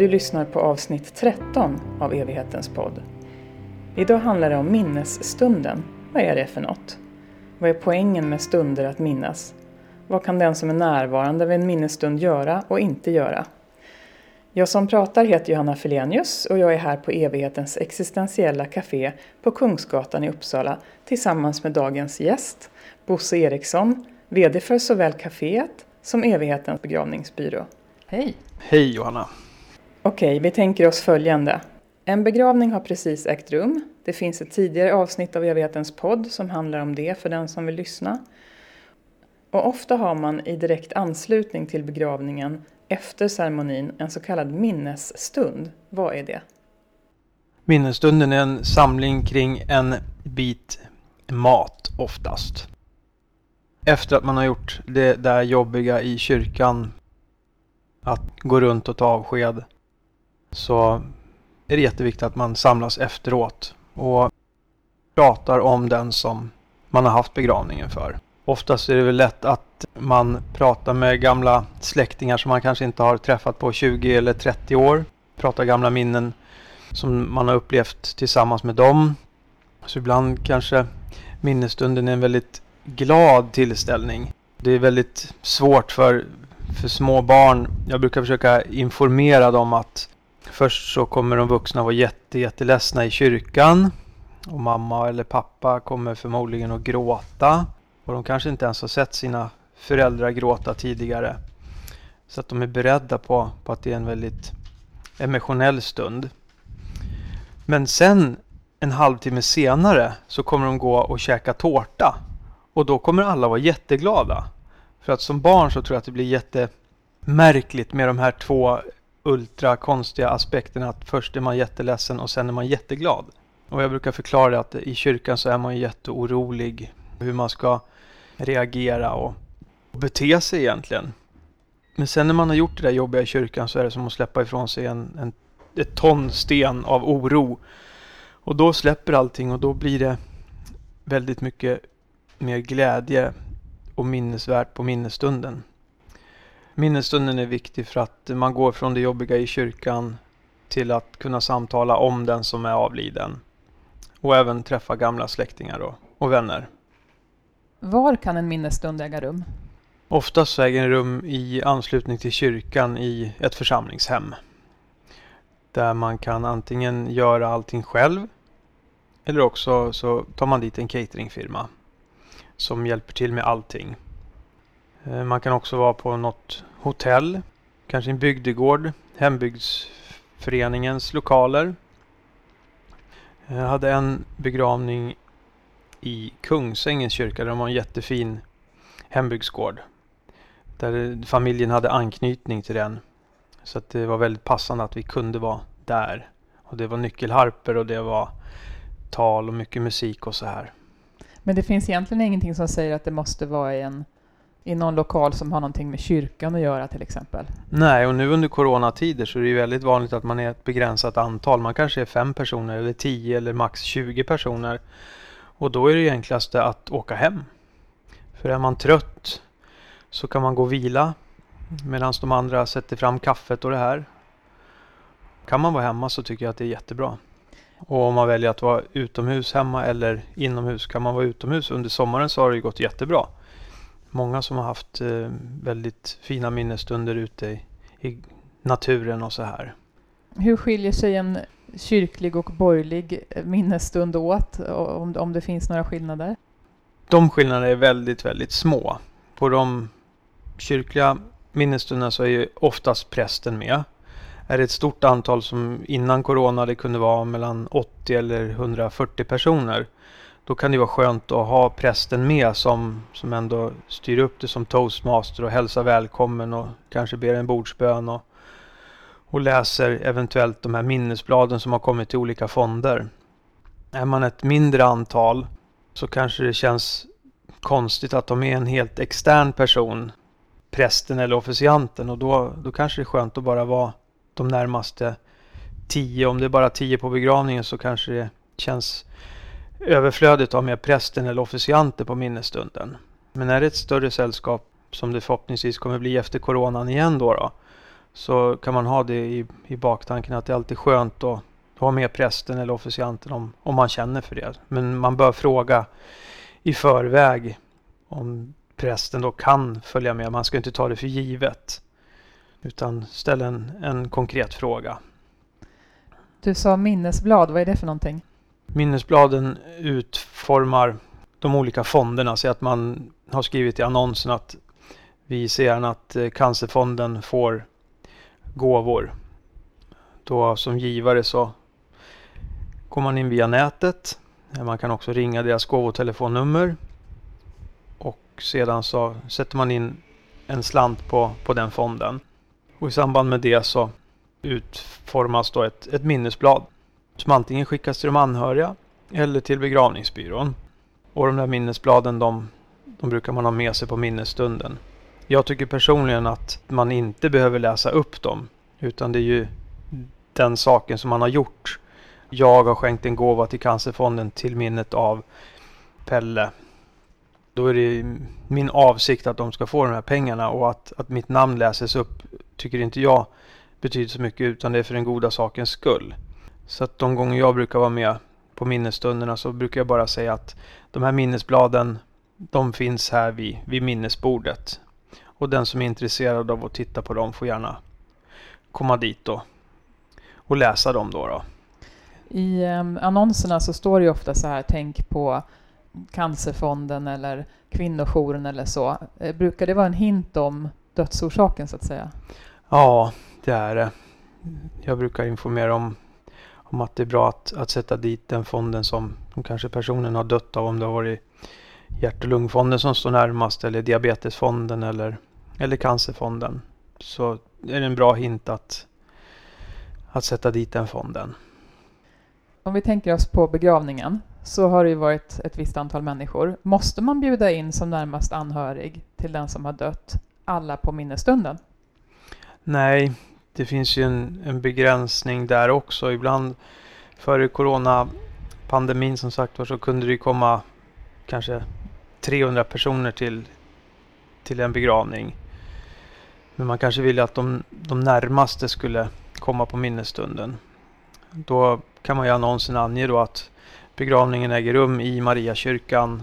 Du lyssnar på avsnitt 13 av Evighetens podd. Idag handlar det om minnesstunden. Vad är det för något? Vad är poängen med stunder att minnas? Vad kan den som är närvarande vid en minnesstund göra och inte göra? Jag som pratar heter Johanna Felenius och jag är här på Evighetens existentiella café på Kungsgatan i Uppsala tillsammans med dagens gäst, Bosse Eriksson, VD för såväl kaféet som Evighetens begravningsbyrå. Hej! Hej Johanna! Okej, vi tänker oss följande. En begravning har precis ägt rum. Det finns ett tidigare avsnitt av Evighetens podd som handlar om det för den som vill lyssna. Och ofta har man i direkt anslutning till begravningen efter ceremonin en så kallad minnesstund. Vad är det? Minnesstunden är en samling kring en bit mat oftast. Efter att man har gjort det där jobbiga i kyrkan, att gå runt och ta avsked, så är det jätteviktigt att man samlas efteråt och pratar om den som man har haft begravningen för. Oftast är det väl lätt att man pratar med gamla släktingar som man kanske inte har träffat på 20 eller 30 år. Pratar gamla minnen som man har upplevt tillsammans med dem. Så ibland kanske minnesstunden är en väldigt glad tillställning. Det är väldigt svårt för, för små barn. Jag brukar försöka informera dem att först så kommer de vuxna vara jätte, jätteledsna i kyrkan. Och mamma eller pappa kommer förmodligen att gråta. Och de kanske inte ens har sett sina föräldrar gråta tidigare. Så att de är beredda på, på att det är en väldigt emotionell stund. Men sen en halvtimme senare så kommer de gå och käka tårta. Och då kommer alla vara jätteglada. För att som barn så tror jag att det blir jättemärkligt med de här två ultra konstiga aspekten Att först är man jätteledsen och sen är man jätteglad. Och jag brukar förklara att i kyrkan så är man jätteorolig hur man ska reagera och bete sig egentligen. Men sen när man har gjort det där jobbiga i kyrkan så är det som att släppa ifrån sig en, en, ett ton sten av oro. Och då släpper allting och då blir det väldigt mycket mer glädje och minnesvärt på minnesstunden. Minnesstunden är viktig för att man går från det jobbiga i kyrkan till att kunna samtala om den som är avliden. Och även träffa gamla släktingar och, vänner. Var kan en minnesstund äga rum? Oftast äger den rum i anslutning till kyrkan i ett församlingshem. Där man kan antingen göra allting själv eller också så tar man dit en cateringfirma som hjälper till med allting. Eh, man kan också vara på något hotell, kanske en bygdegård, hembygdsföreningens lokaler. Jag hade en begravning i Kungsängens kyrka där de har en jättefin hembygdsgård. Där familjen hade anknytning till den. Så att det var väldigt passande att vi kunde vara där. Och det var nyckelharper och det var tal och mycket musik och så här. Men det finns egentligen ingenting som säger att det måste vara i, en, i någon lokal som har någonting med kyrkan att göra till exempel? Nej, och nu under coronatider så är det väldigt vanligt att man är ett begränsat antal. Man kanske är fem personer eller tio eller max 20 personer. Och då är det enklaste att åka hem. För är man trött så kan man gå och vila medan de andra sätter fram kaffet och det här. Kan man vara hemma så tycker jag att det är jättebra. Och om man väljer att vara utomhus hemma eller inomhus kan man vara utomhus. Under sommaren så har det gått jättebra. Många som har haft eh, väldigt fina minnesstunder ute i, i naturen och så här. Hur skiljer sig en kyrklig och borgerlig minnesstund åt? Om, om det finns några skillnader? De skillnaderna är väldigt, väldigt små. På de kyrkliga minnesstunderna så är ju oftast prästen med. Är det ett stort antal som innan corona det kunde vara mellan 80 eller 140 personer. Då kan det vara skönt att ha prästen med som, som ändå styr upp det som toastmaster och hälsar välkommen och kanske ber en bordsbön och och läser eventuellt de här minnesbladen som har kommit till olika fonder. Är man ett mindre antal så kanske det känns konstigt att de är en helt extern person, prästen eller officianten och då, då kanske det är skönt att bara vara de närmaste tio. Om det är bara tio på begravningen så kanske det känns överflödigt att ha med prästen eller officianten på minnesstunden. Men är det ett större sällskap som det förhoppningsvis kommer bli efter coronan igen då, då så kan man ha det i, i baktanken att det är alltid skönt att ha med prästen eller officianten om, om man känner för det. Men man bör fråga i förväg om prästen då kan följa med. Man ska inte ta det för givet. Utan ställa en, en konkret fråga. Du sa minnesblad, vad är det för någonting? Minnesbladen utformar de olika fonderna. Så att man har skrivit i annonsen att vi ser gärna att eh, Cancerfonden får gåvor. Då som givare så går man in via nätet. Eh, man kan också ringa deras gåvotelefonnummer. Och sedan så sätter man in en slant på, på den fonden. Och i samband med det så utformas då ett, ett minnesblad som antingen skickas till de anhöriga eller till begravningsbyrån. Och de där minnesbladen de, de brukar man ha med sig på minnesstunden. Jag tycker personligen att man inte behöver läsa upp dem. Utan det är ju den saken som man har gjort. Jag har skänkt en gåva till Cancerfonden till minnet av Pelle. Då är det min avsikt att de ska få de här pengarna och att, att mitt namn läses upp tycker inte jag betyder så mycket utan det är för den goda sakens skull. Så att de gånger jag brukar vara med på minnesstunderna så brukar jag bara säga att de här minnesbladen de finns här vid, vid minnesbordet. Och den som är intresserad av att titta på dem får gärna komma dit då och läsa dem då. då. I um, annonserna så står det ju ofta så här, tänk på Cancerfonden eller kvinnojouren eller så. Eh, brukar det vara en hint om dödsorsaken så att säga? Ja, det är det. Jag brukar informera om, om att det är bra att, att sätta dit den fonden som, som kanske personen har dött av. Om det har varit hjärt och lungfonden som står närmast eller diabetesfonden eller, eller cancerfonden. Så är det en bra hint att, att sätta dit den fonden. Om vi tänker oss på begravningen så har det ju varit ett visst antal människor. Måste man bjuda in som närmast anhörig till den som har dött alla på minnesstunden? Nej, det finns ju en, en begränsning där också. Ibland före coronapandemin som sagt var så kunde det komma kanske 300 personer till, till en begravning. Men man kanske ville att de, de närmaste skulle komma på minnesstunden. Då kan man i annonsen ange då att begravningen äger rum i Mariakyrkan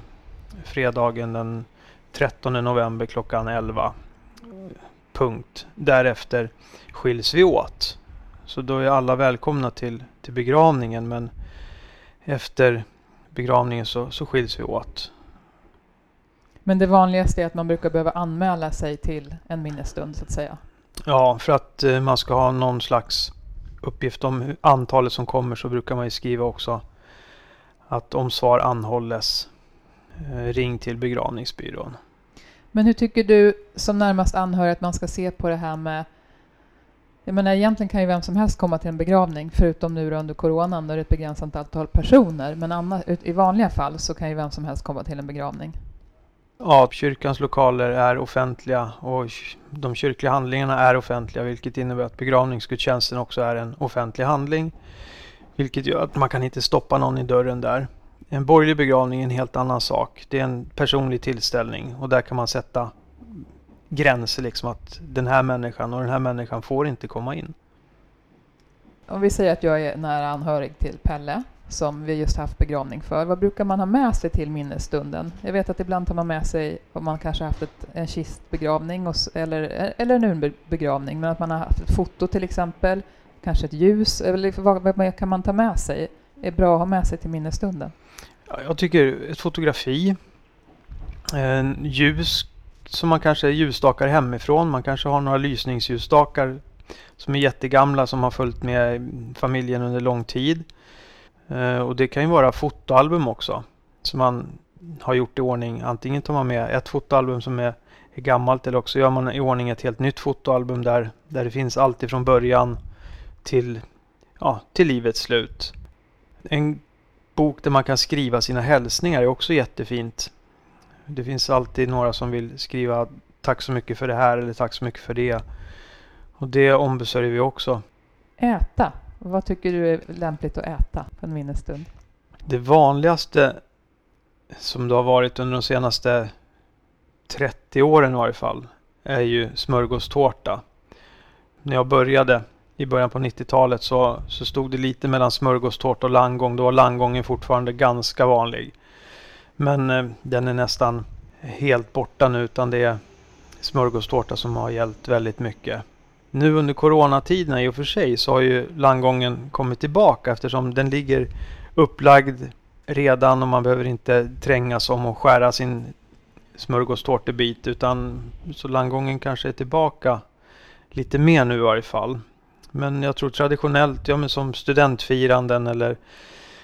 fredagen den 13 november klockan 11 punkt. Därefter skiljs vi åt. Så då är alla välkomna till, till begravningen men efter begravningen så, så skiljs vi åt. Men det vanligaste är att man brukar behöva anmäla sig till en minnesstund så att säga? Ja, för att eh, man ska ha någon slags uppgift om antalet som kommer så brukar man ju skriva också att om svar anhålles eh, ring till begravningsbyrån. Men hur tycker du som närmast anhörig att man ska se på det här med jag menar egentligen kan ju vem som helst komma till en begravning förutom nu under coronan då det är ett begränsat antal personer. Men annars, i vanliga fall så kan ju vem som helst komma till en begravning. Ja, kyrkans lokaler är offentliga och de kyrkliga handlingarna är offentliga vilket innebär att begravningsgudstjänsten också är en offentlig handling. Vilket gör att man kan inte stoppa någon i dörren där. En borgerlig begravning är en helt annan sak. Det är en personlig tillställning och där kan man sätta gränser liksom att den här människan och den här människan får inte komma in. Om vi säger att jag är nära anhörig till Pelle som vi just haft begravning för. Vad brukar man ha med sig till minnesstunden? Jag vet att ibland tar man med sig, om man kanske haft ett, en kistbegravning och, eller, eller en urnbegravning, men att man har haft ett foto till exempel, kanske ett ljus, eller vad, vad kan man ta med sig? Är bra att ha med sig till minnesstunden? Jag tycker ett fotografi, en ljus som man kanske ljusstakar hemifrån. Man kanske har några lysningsljusstakar som är jättegamla som har följt med familjen under lång tid. Eh, och det kan ju vara fotoalbum också. Som man har gjort i ordning. Antingen tar man med ett fotoalbum som är, är gammalt eller också gör man i ordning ett helt nytt fotoalbum där, där det finns allt ifrån början till, ja, till livets slut. En bok där man kan skriva sina hälsningar är också jättefint. Det finns alltid några som vill skriva tack så mycket för det här eller tack så mycket för det. Och det ombesörjer vi också. Äta. Vad tycker du är lämpligt att äta på en minnesstund? Det vanligaste som det har varit under de senaste 30 åren i varje fall är ju smörgåstårta. när jag började i början på 90-talet så, så stod det lite mellan smörgåstårta och landgång. Då var landgången fortfarande ganska vanlig. Men eh, den är nästan helt borta nu utan det är smörgåstårta som har gällt väldigt mycket. Nu under coronatiderna i och för sig så har ju landgången kommit tillbaka eftersom den ligger upplagd redan och man behöver inte trängas om att skära sin smörgåstårtebit utan så landgången kanske är tillbaka lite mer nu i varje fall. Men jag tror traditionellt, ja men som studentfiranden eller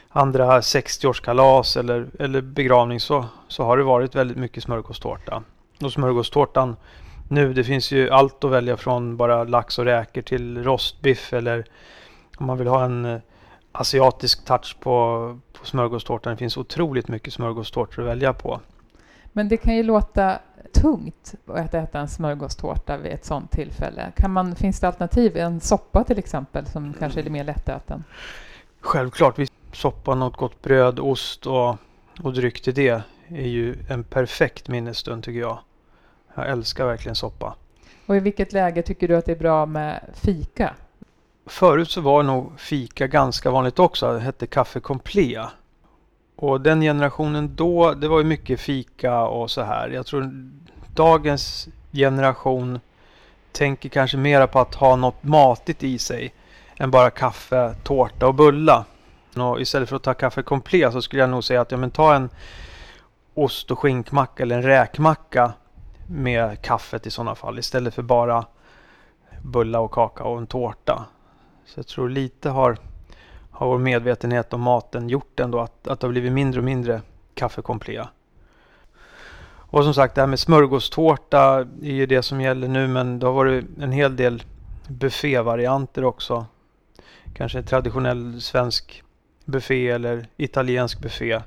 andra 60-årskalas eller, eller begravning så, så har det varit väldigt mycket smörgåstårta. Och smörgåstårtan nu, det finns ju allt att välja från bara lax och räkor till rostbiff eller om man vill ha en eh, asiatisk touch på, på smörgåstårtan. Det finns otroligt mycket smörgåstårtor att välja på. Men det kan ju låta tungt att äta en smörgåstårta vid ett sådant tillfälle. Kan man, finns det alternativ? En soppa till exempel som kanske är mer lättäten? Självklart. Soppa, något gott bröd, ost och, och dryck till det är ju en perfekt minnesstund tycker jag. Jag älskar verkligen soppa. Och i vilket läge tycker du att det är bra med fika? Förut så var nog fika ganska vanligt också. Det hette kaffe complet. Och den generationen då, det var ju mycket fika och så här. Jag tror dagens generation tänker kanske mera på att ha något matigt i sig än bara kaffe, tårta och bulla. Och istället för att ta kaffe komplet så skulle jag nog säga att ja, men ta en ost och skinkmacka eller en räkmacka med kaffet i sådana fall istället för bara bulla och kaka och en tårta. Så jag tror lite har, har vår medvetenhet om maten gjort ändå att, att det har blivit mindre och mindre kaffekomplea. Och som sagt det här med smörgåstårta är ju det som gäller nu men det har varit en hel del buffévarianter också. Kanske traditionell svensk buffé eller italiensk buffé.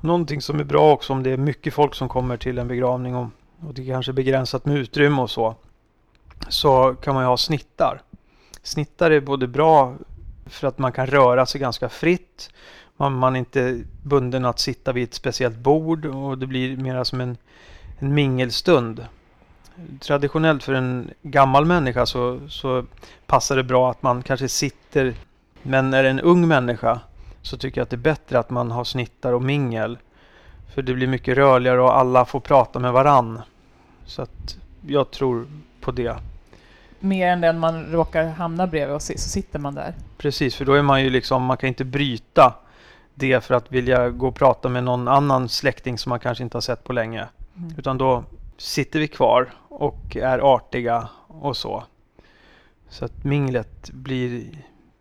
Någonting som är bra också om det är mycket folk som kommer till en begravning och, och det är kanske är begränsat med utrymme och så. Så kan man ju ha snittar. Snittar är både bra för att man kan röra sig ganska fritt. Man, man är inte bunden att sitta vid ett speciellt bord och det blir mera som en, en mingelstund. Traditionellt för en gammal människa så, så passar det bra att man kanske sitter men är det en ung människa så tycker jag att det är bättre att man har snittar och mingel. För det blir mycket rörligare och alla får prata med varann. Så att jag tror på det. Mer än den man råkar hamna bredvid och så sitter man där. Precis, för då är man ju liksom, man kan inte bryta det för att vilja gå och prata med någon annan släkting som man kanske inte har sett på länge. Mm. Utan då sitter vi kvar och är artiga och så. Så att minglet blir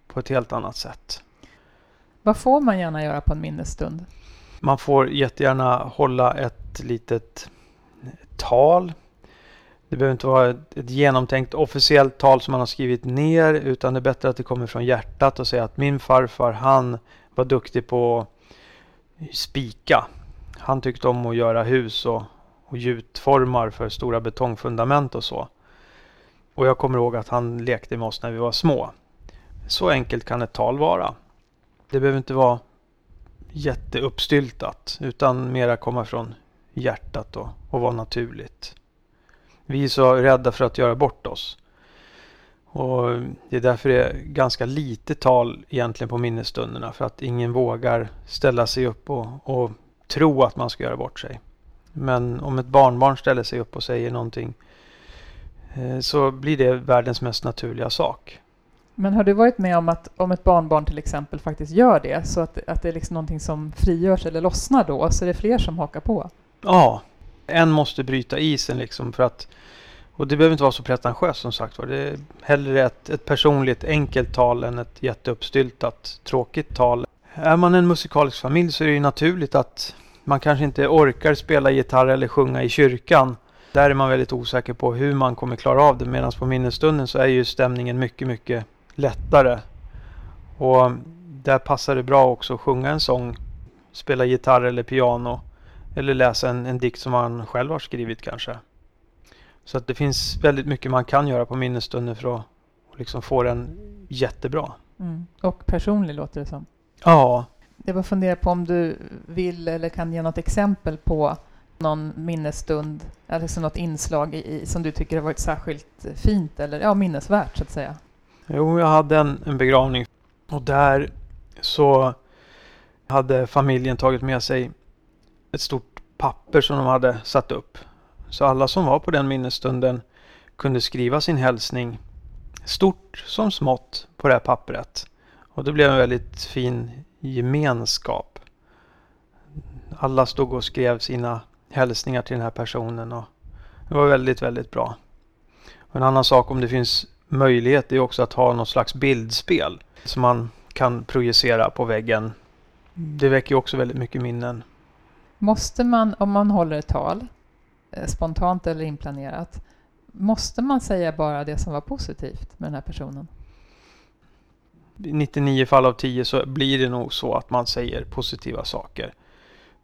på ett helt annat sätt. Vad får man gärna göra på en minnesstund? Man får jättegärna hålla ett litet tal. Det behöver inte vara ett, ett genomtänkt officiellt tal som man har skrivit ner utan det är bättre att det kommer från hjärtat och säga att min farfar han var duktig på spika. Han tyckte om att göra hus och, och gjutformar för stora betongfundament och så. Och jag kommer ihåg att han lekte med oss när vi var små. Så enkelt kan ett tal vara. Det behöver inte vara jätteuppstyltat utan mera komma från hjärtat och, och vara naturligt. Vi är så rädda för att göra bort oss. Och Det är därför det är ganska lite tal egentligen på minnesstunderna för att ingen vågar ställa sig upp och, och tro att man ska göra bort sig. Men om ett barnbarn ställer sig upp och säger någonting eh, så blir det världens mest naturliga sak. Men har du varit med om att om ett barnbarn till exempel faktiskt gör det, så att, att det är liksom någonting som frigörs eller lossnar då, så är det fler som hakar på? Ja, en måste bryta isen liksom för att och det behöver inte vara så pretentiöst som sagt var. Det är hellre ett, ett personligt enkelt tal än ett jätteuppstyltat tråkigt tal. Är man en musikalisk familj så är det ju naturligt att man kanske inte orkar spela gitarr eller sjunga i kyrkan. Där är man väldigt osäker på hur man kommer klara av det. Medan på minnesstunden så är ju stämningen mycket, mycket lättare. Och där passar det bra också att sjunga en sång, spela gitarr eller piano eller läsa en, en dikt som man själv har skrivit kanske. Så att det finns väldigt mycket man kan göra på minnesstunden för att liksom få den jättebra. Mm. Och personlig låter det som. Ja. Jag bara funderar på om du vill eller kan ge något exempel på någon minnesstund, eller något inslag i, som du tycker har varit särskilt fint eller ja, minnesvärt så att säga? Jo, jag hade en, en begravning och där så hade familjen tagit med sig ett stort papper som de hade satt upp. Så alla som var på den minnesstunden kunde skriva sin hälsning stort som smått på det här pappret. Och det blev en väldigt fin gemenskap. Alla stod och skrev sina hälsningar till den här personen och det var väldigt, väldigt bra. Och en annan sak om det finns möjlighet är också att ha något slags bildspel som man kan projicera på väggen. Det väcker också väldigt mycket minnen. Måste man, om man håller ett tal, eh, spontant eller inplanerat, måste man säga bara det som var positivt med den här personen? I 99 fall av 10 så blir det nog så att man säger positiva saker.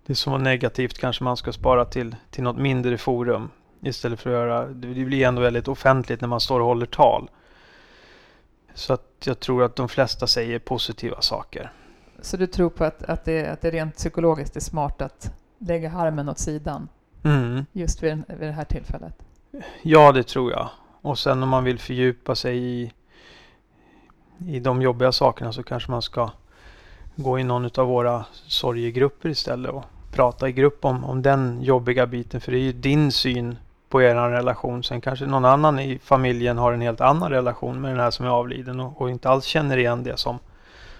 Det som var negativt kanske man ska spara till, till något mindre forum istället för att göra, det blir ändå väldigt offentligt när man står och håller tal. Så att jag tror att de flesta säger positiva saker. Så du tror på att, att, det, att det rent psykologiskt är smart att lägga harmen åt sidan mm. just vid, vid det här tillfället? Ja, det tror jag. Och sen om man vill fördjupa sig i, i de jobbiga sakerna så kanske man ska gå i någon av våra sorgegrupper istället och prata i grupp om, om den jobbiga biten. För det är ju din syn på er relation. Sen kanske någon annan i familjen har en helt annan relation med den här som är avliden och, och inte alls känner igen det som,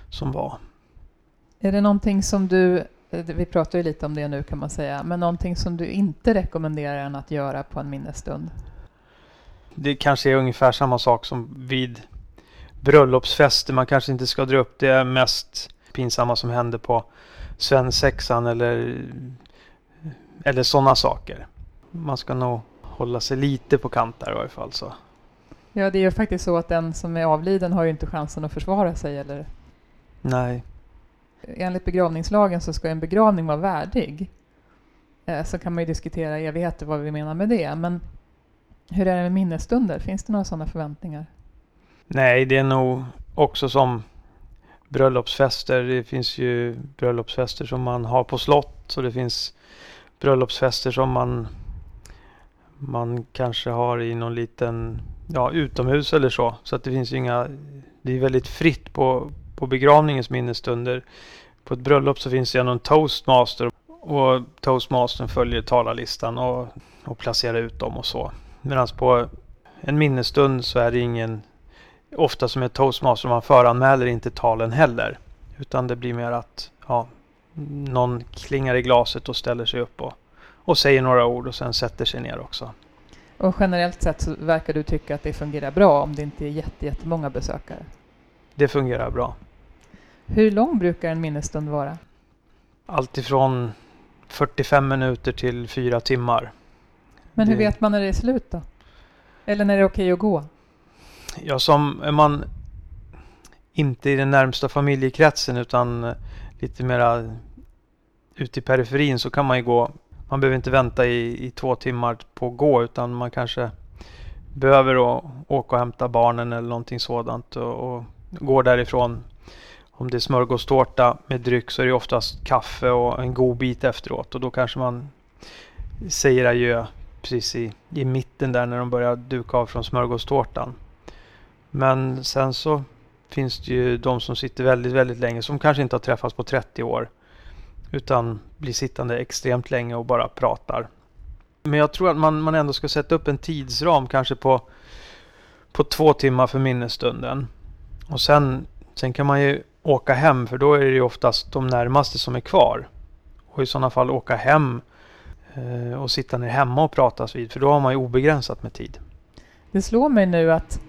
som var. Är det någonting som du, vi pratar ju lite om det nu kan man säga, men någonting som du inte rekommenderar en att göra på en minnesstund? Det kanske är ungefär samma sak som vid bröllopsfester. Man kanske inte ska dra upp det mest pinsamma som hände på svensexan eller, eller sådana saker. Man ska nog hålla sig lite på kant där i varje fall. Så. Ja, det är ju faktiskt så att den som är avliden har ju inte chansen att försvara sig. Eller? Nej. Enligt begravningslagen så ska en begravning vara värdig. Eh, så kan man ju diskutera i evigheter vad vi menar med det. Men hur är det med minnesstunder? Finns det några sådana förväntningar? Nej, det är nog också som bröllopsfester. Det finns ju bröllopsfester som man har på slott och det finns bröllopsfester som man man kanske har i någon liten ja, utomhus eller så. Så att det finns ju inga, det är väldigt fritt på, på begravningens minnesstunder. På ett bröllop så finns det någon toastmaster och toastmastern följer talarlistan och, och placerar ut dem och så. Medan på en minnesstund så är det ingen, ofta som är toastmaster, man föranmäler inte talen heller. Utan det blir mer att ja, någon klingar i glaset och ställer sig upp och och säger några ord och sen sätter sig ner också. Och generellt sett så verkar du tycka att det fungerar bra om det inte är jätte, jättemånga besökare? Det fungerar bra. Hur lång brukar en minnesstund vara? Alltifrån 45 minuter till fyra timmar. Men hur det... vet man när det är slut då? Eller när det är okej att gå? Ja, som är man inte i den närmsta familjekretsen utan lite mera ute i periferin så kan man ju gå man behöver inte vänta i, i två timmar på att gå utan man kanske behöver då åka och hämta barnen eller någonting sådant och, och går därifrån. Om det är smörgåstårta med dryck så är det oftast kaffe och en god bit efteråt och då kanske man säger adjö precis i, i mitten där när de börjar duka av från smörgåstårtan. Men sen så finns det ju de som sitter väldigt, väldigt länge som kanske inte har träffats på 30 år. Utan blir sittande extremt länge och bara pratar. Men jag tror att man, man ändå ska sätta upp en tidsram kanske på, på två timmar för minnesstunden. Och sen, sen kan man ju åka hem för då är det ju oftast de närmaste som är kvar. Och i sådana fall åka hem eh, och sitta ner hemma och pratas vid för då har man ju obegränsat med tid. Det slår mig nu att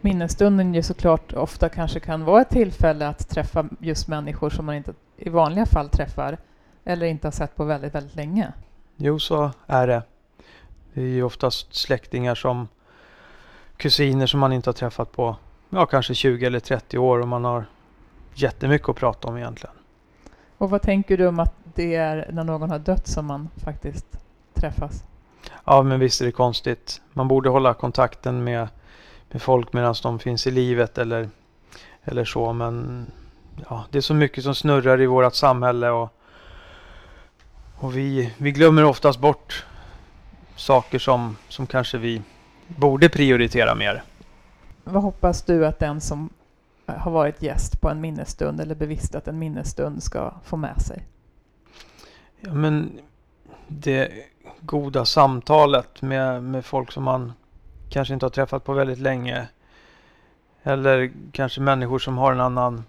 minnesstunden ju såklart ofta kanske kan vara ett tillfälle att träffa just människor som man inte i vanliga fall träffar eller inte har sett på väldigt, väldigt länge. Jo, så är det. Det är ju oftast släktingar som kusiner som man inte har träffat på ja, kanske 20 eller 30 år och man har jättemycket att prata om egentligen. Och vad tänker du om att det är när någon har dött som man faktiskt träffas? Ja, men visst är det konstigt. Man borde hålla kontakten med, med folk medan de finns i livet eller, eller så, men ja, det är så mycket som snurrar i vårt samhälle och, Och vi, vi glömmer oftast bort saker som, som kanske vi borde prioritera mer. Vad hoppas du att den som har varit gäst på en minnesstund eller bevistat en minnesstund ska få med sig? Ja, men det goda samtalet med, med folk som man kanske inte har träffat på väldigt länge. Eller kanske människor som har en annan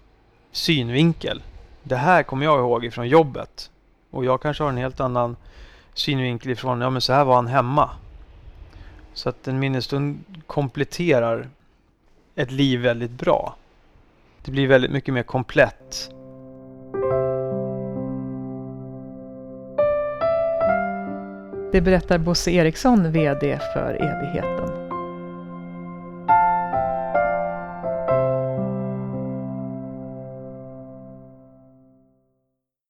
synvinkel. Det här kommer jag ihåg ifrån jobbet. Och jag kanske har en helt annan synvinkel ifrån, ja men så här var han hemma. Så att en minnesstund kompletterar ett liv väldigt bra. Det blir väldigt mycket mer komplett. Det berättar Bosse Eriksson, VD för Evigheten.